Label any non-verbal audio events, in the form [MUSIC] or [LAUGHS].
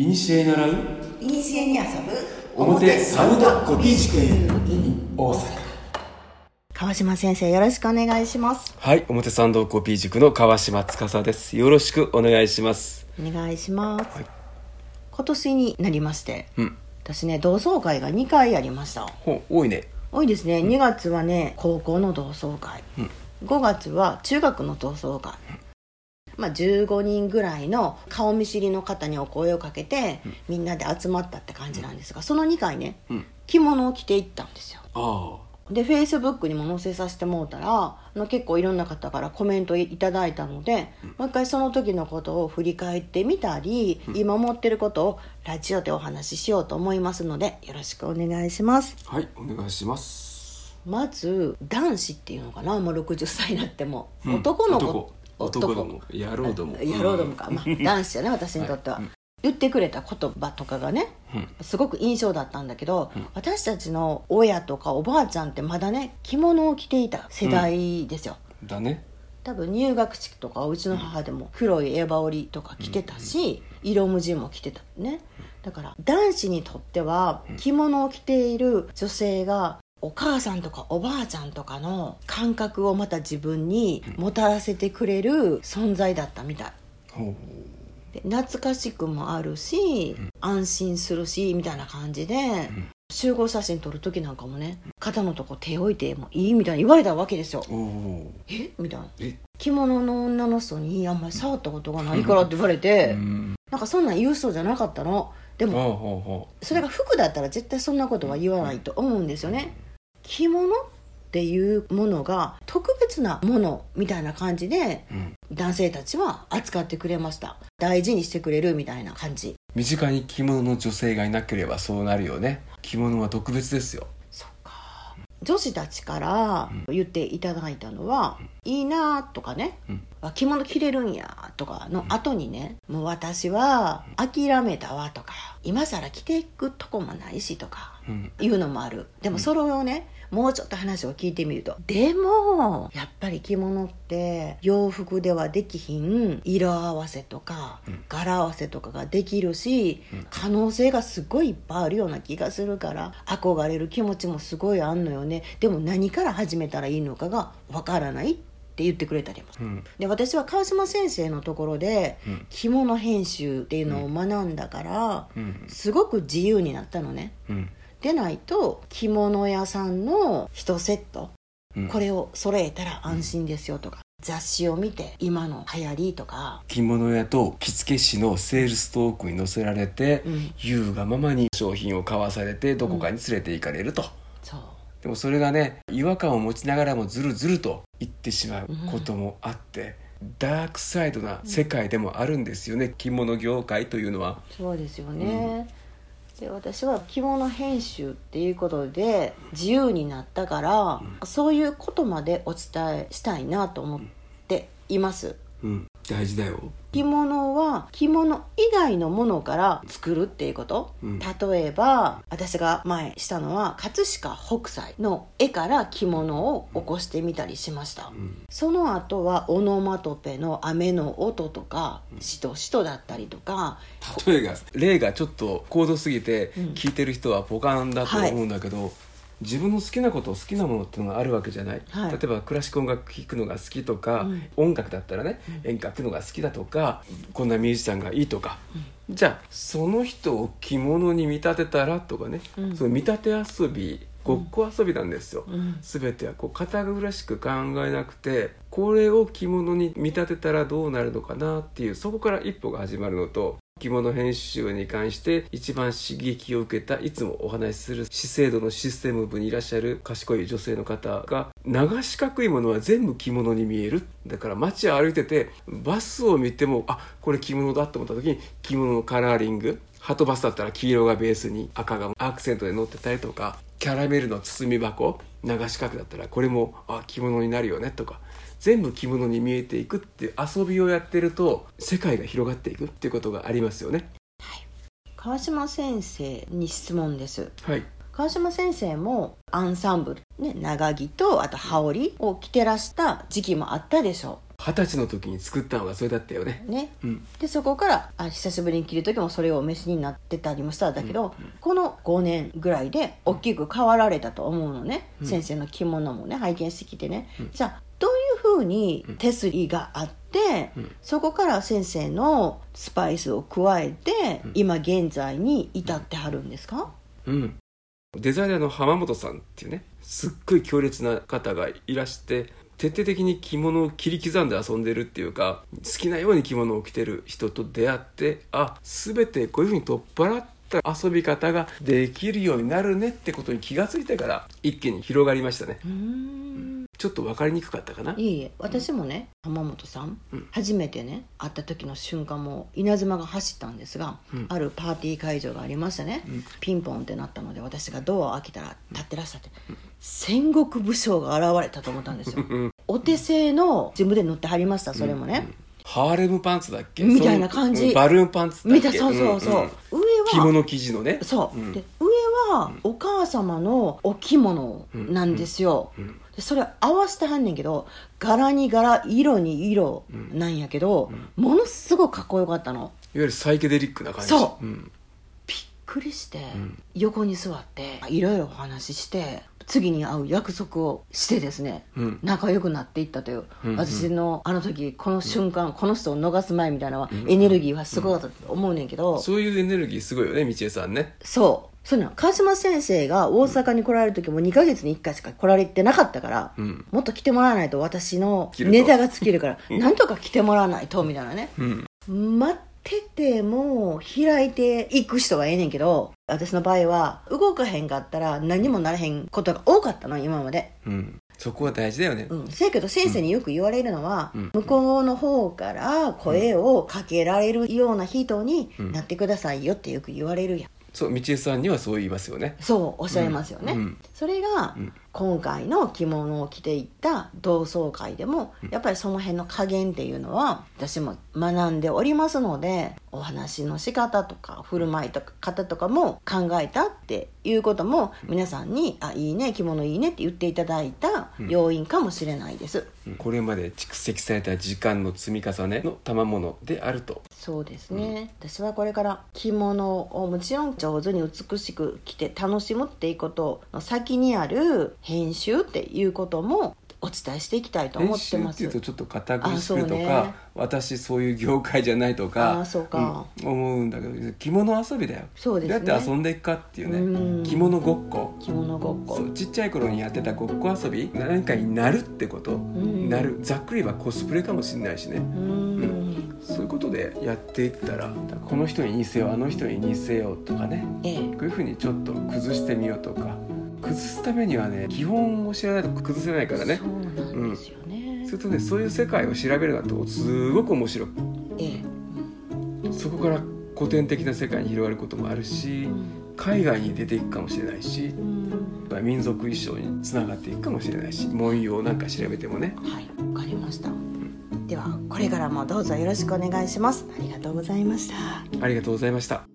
いにしえ習ういにしえに遊ぶ表サウンドコピー塾 in 大阪。川島先生よろしくお願いします。はい表参道コピー塾の川島司です。よろしくお願いします。お願いします、はい。今年になりましてうん。私ね同窓会が2回ありました。ほう多いね。多いですね、2月はね高校の同窓会、うん。5月は中学の同窓会、まあ、15人ぐらいの顔見知りの方にお声をかけて、みんなで集まったって感じなんですがその2回ねうん。着物を着ていったんですよ。あでフェイスブックにも載せさせてもうたらあの結構いろんな方からコメントいただいたので、もう一回その時のことを振り返ってみたり、今思ってることをラジオでお話ししようと思いますのでよろしくお願いします。あはいお願いします。まず男子っていうのかなもう60歳になっても、うん。男の子男男ども。野郎ども。あ野郎どもか、まあ、男子やね私にとっては、はい。うん。言ってくれた言葉とかがねうん。すごく印象だったんだけど、私たちの親とかおばあちゃんってまだね着物を着ていた世代ですよ、だね。多分入学式とかうちの母でも黒いエバ織りとか着てたし、色無地も着てたね。だから男子にとっては着物を着ている女性がお母さんとかおばあちゃんとかの感覚をまた自分にもたらせてくれる存在だったみたい。で懐かしくもあるし、安心するしみたいな感じで、集合写真撮る時なんかもね肩のとこ手置いてもいいみたいに言われたわけですよ。え？みたいな。え？着物の女の人にあんまり触ったことがないからって言われて、うん。なんかそんなん言う人じゃなかったの。でもそれが服だったら絶対そんなことは言わないと思うんですよね着物っていうものが特別なものみたいな感じでう、うん、男性たちは扱ってくれました。大事にしてくれるみたいな感じ。身近に着物の女性がいなければそうなるよね。着物は特別ですよ。そっか。女子たちから言っていただいたのは「いいな」とかねうん「あ着物着れるんや」とかの後にね「もう私は諦めたわ」とか「今更着ていくとこもないし」とかうんいうのもある。でもそれをねもうちょっと話を聞いてみると。でもやっぱり着物って洋服ではできひん色合わせとかうん。柄合わせとかができるしうん。可能性がすごいいっぱいあるような気がするから憧れる気持ちもすごいあんのよね。でも何から始めたらいいのかがわからないって言ってくれたりもうん。で私は川島先生のところでうん。着物編集っていうのを学んだからうん。すごく自由になったのね。うんでないと着物屋さんの1セットうん。これを揃えたら安心ですよとか雑誌を見て今の流行りとか。着物屋と着付け師のセールストークに載せられて、うん。優がままに商品を買わされてどこかに連れて行かれると、そう。でもそれがね違和感を持ちながらもずるずると言ってしまうこともあって、ダークサイドな世界でもあるんですよね、着物業界というのは。そうですよね、で私は着物編集っていうことで自由になったから、そういうことまでお伝えしたいなと思っています。うん大事だよ。着物は着物以外のものから作るっていうこと、うん。例えば私が前したのは葛飾北斎の絵から着物を起こしてみたりしました、ん。その後はオノマトペの雨の音とかしとしとだったりとか。例えが例がちょっと高度すぎてうん。聞いてる人はポカンだと思うんだけど、自分の好きなこと好きなものっていうのがあるわけじゃない、はい。例えばクラシック音楽聴くのが好きとか、うん。音楽だったらね、演歌聴くのが好きだとかこんなミュージシャンがいいとか、じゃあその人を着物に見立てたらとかね、うん。その見立て遊びごっこ遊びなんですよ、うん。全てはこう堅苦しく考えなくてこれを着物に見立てたらどうなるのかなっていうそこから一歩が始まるのと着物編集に関して一番刺激を受けたいつもお話しする資生堂のシステム部にいらっしゃる賢い女性の方が長四角いものは全部着物に見えるだから街を歩いててバスを見てもあこれ着物だと思った時に着物のカラーリングハトバスだったら黄色がベースに赤がアクセントで乗ってたりとかキャラメルの包み箱長四角だったらこれもあ着物になるよねとか。全部着物に見えていくっていう遊びをやってると世界が広がっていくっていうことがありますよね。川島先生に質問です。はい。川島先生もアンサンブル、ね、長着とあと羽織を着てらした時期もあったでしょ二十歳の時に作ったのがそれだったよね。ね。うん。でそこからあ久しぶりに着る時もそれをお召しになってたりもした。んだけど、この5年ぐらいで大きく変わられたと思うのね、先生の着物もね拝見してきてね、じゃあふうに手すりがあって、そこから先生のスパイスを加えて、今現在に至ってはるんですか、うん。デザイナーの浜本さんっていうねすっごい強烈な方がいらして徹底的に着物を切り刻んで遊んでるっていうか好きなように着物を着てる人と出会ってあ全てこういうふうに取っ払った遊び方ができるようになるねってことに気がついてから一気に広がりましたね。うーんちょっと分かりにくかったかな？いえいえ私もね浜本さん、うん。初めてね会った時の瞬間も稲妻が走ったんですが、うん。あるパーティー会場がありましてね、うん。ピンポンってなったので私がドアを開けたら立ってらっしゃって、戦国武将が現れたと思ったんですよ。うん。お手製の自分で塗ってはりましたそれもね、ハーレムパンツだっけ？みたいな感じ。そうバルーンパンツだっけ？見たそうそうそう、ん。ん。上着は物生地のね。そう、ん。でお母様のお着物なんですよ、それ合わせてはんねんけど柄に柄色に色なんやけど、ものすごくかっこよかったの。いわゆるサイケデリックな感じ。そう。うん。びっくりして、ん。横に座っていろいろお話しして次に会う約束をしてですね、うん。仲良くなっていったという、うん。私のあの時この瞬間、この人を逃す前みたいなエネルギーはすごかったと思うねんけど、そういうエネルギーすごいよね道枝さんね。そうそういうの。川島先生が大阪に来られる時も2ヶ月に1回しか来られてなかったから、うん。もっと来てもらわないと私のネタが尽きるから [LAUGHS] なんとか来てもらわないとみたいなね。うん。待ってても開いていく人がええねんけど私の場合は動かへんかったら何もならへんことが多かったの今まで。うん。そこは大事だよね。うん、せやけど先生によく言われるのは、うん。向こうの方から声をかけられるような人にうん。なってくださいよってよく言われるやんそう道枝さんにはそう言いますよね。そうおっしゃいますよね、うん。それが、うん今回の着物を着ていった同窓会でも、やっぱりその辺の加減っていうのは私も学んでおりますのでお話の仕方とか振る舞いとか方とかも考えたっていうことも皆さんに「あいいね着物いいね」って言っていただいた要因かもしれないです、これまで蓄積された時間の積み重ねの賜物であると。そうですね、私はこれから着物をもちろん上手に美しく着て楽しむっていうことの先にある編集っていうこともお伝えしていきたいと思ってます。編集っていうとちょっと堅苦しあくとか、ね。私そういう業界じゃないとかあそうか。うん思うんだけど着物遊びだよ。そうですね。どうやって遊んでいくかっていううん。ね着物ごっこ。着物ごっこ。ちっちゃい頃にやってたごっこ遊び何かになるってこと、ん。なる。ざっくり言えばコスプレかもしれないしね、うーん。そういうことでやっていったらこの人に似せようあの人に似せようとかね。ええ。こういうふうにちょっと崩してみようとか崩すためにはね基本を知らないと崩せないからね。そうなんですよね、するとねそういう世界を調べるのってすごく面白くええ。そこから古典的な世界に広がることもあるし海外に出ていくかもしれないしうん。民族衣装につながっていくかもしれないし文様なんか調べてもね。はいわかりました。ではこれからもどうぞよろしくお願いします。ありがとうございました。ありがとうございました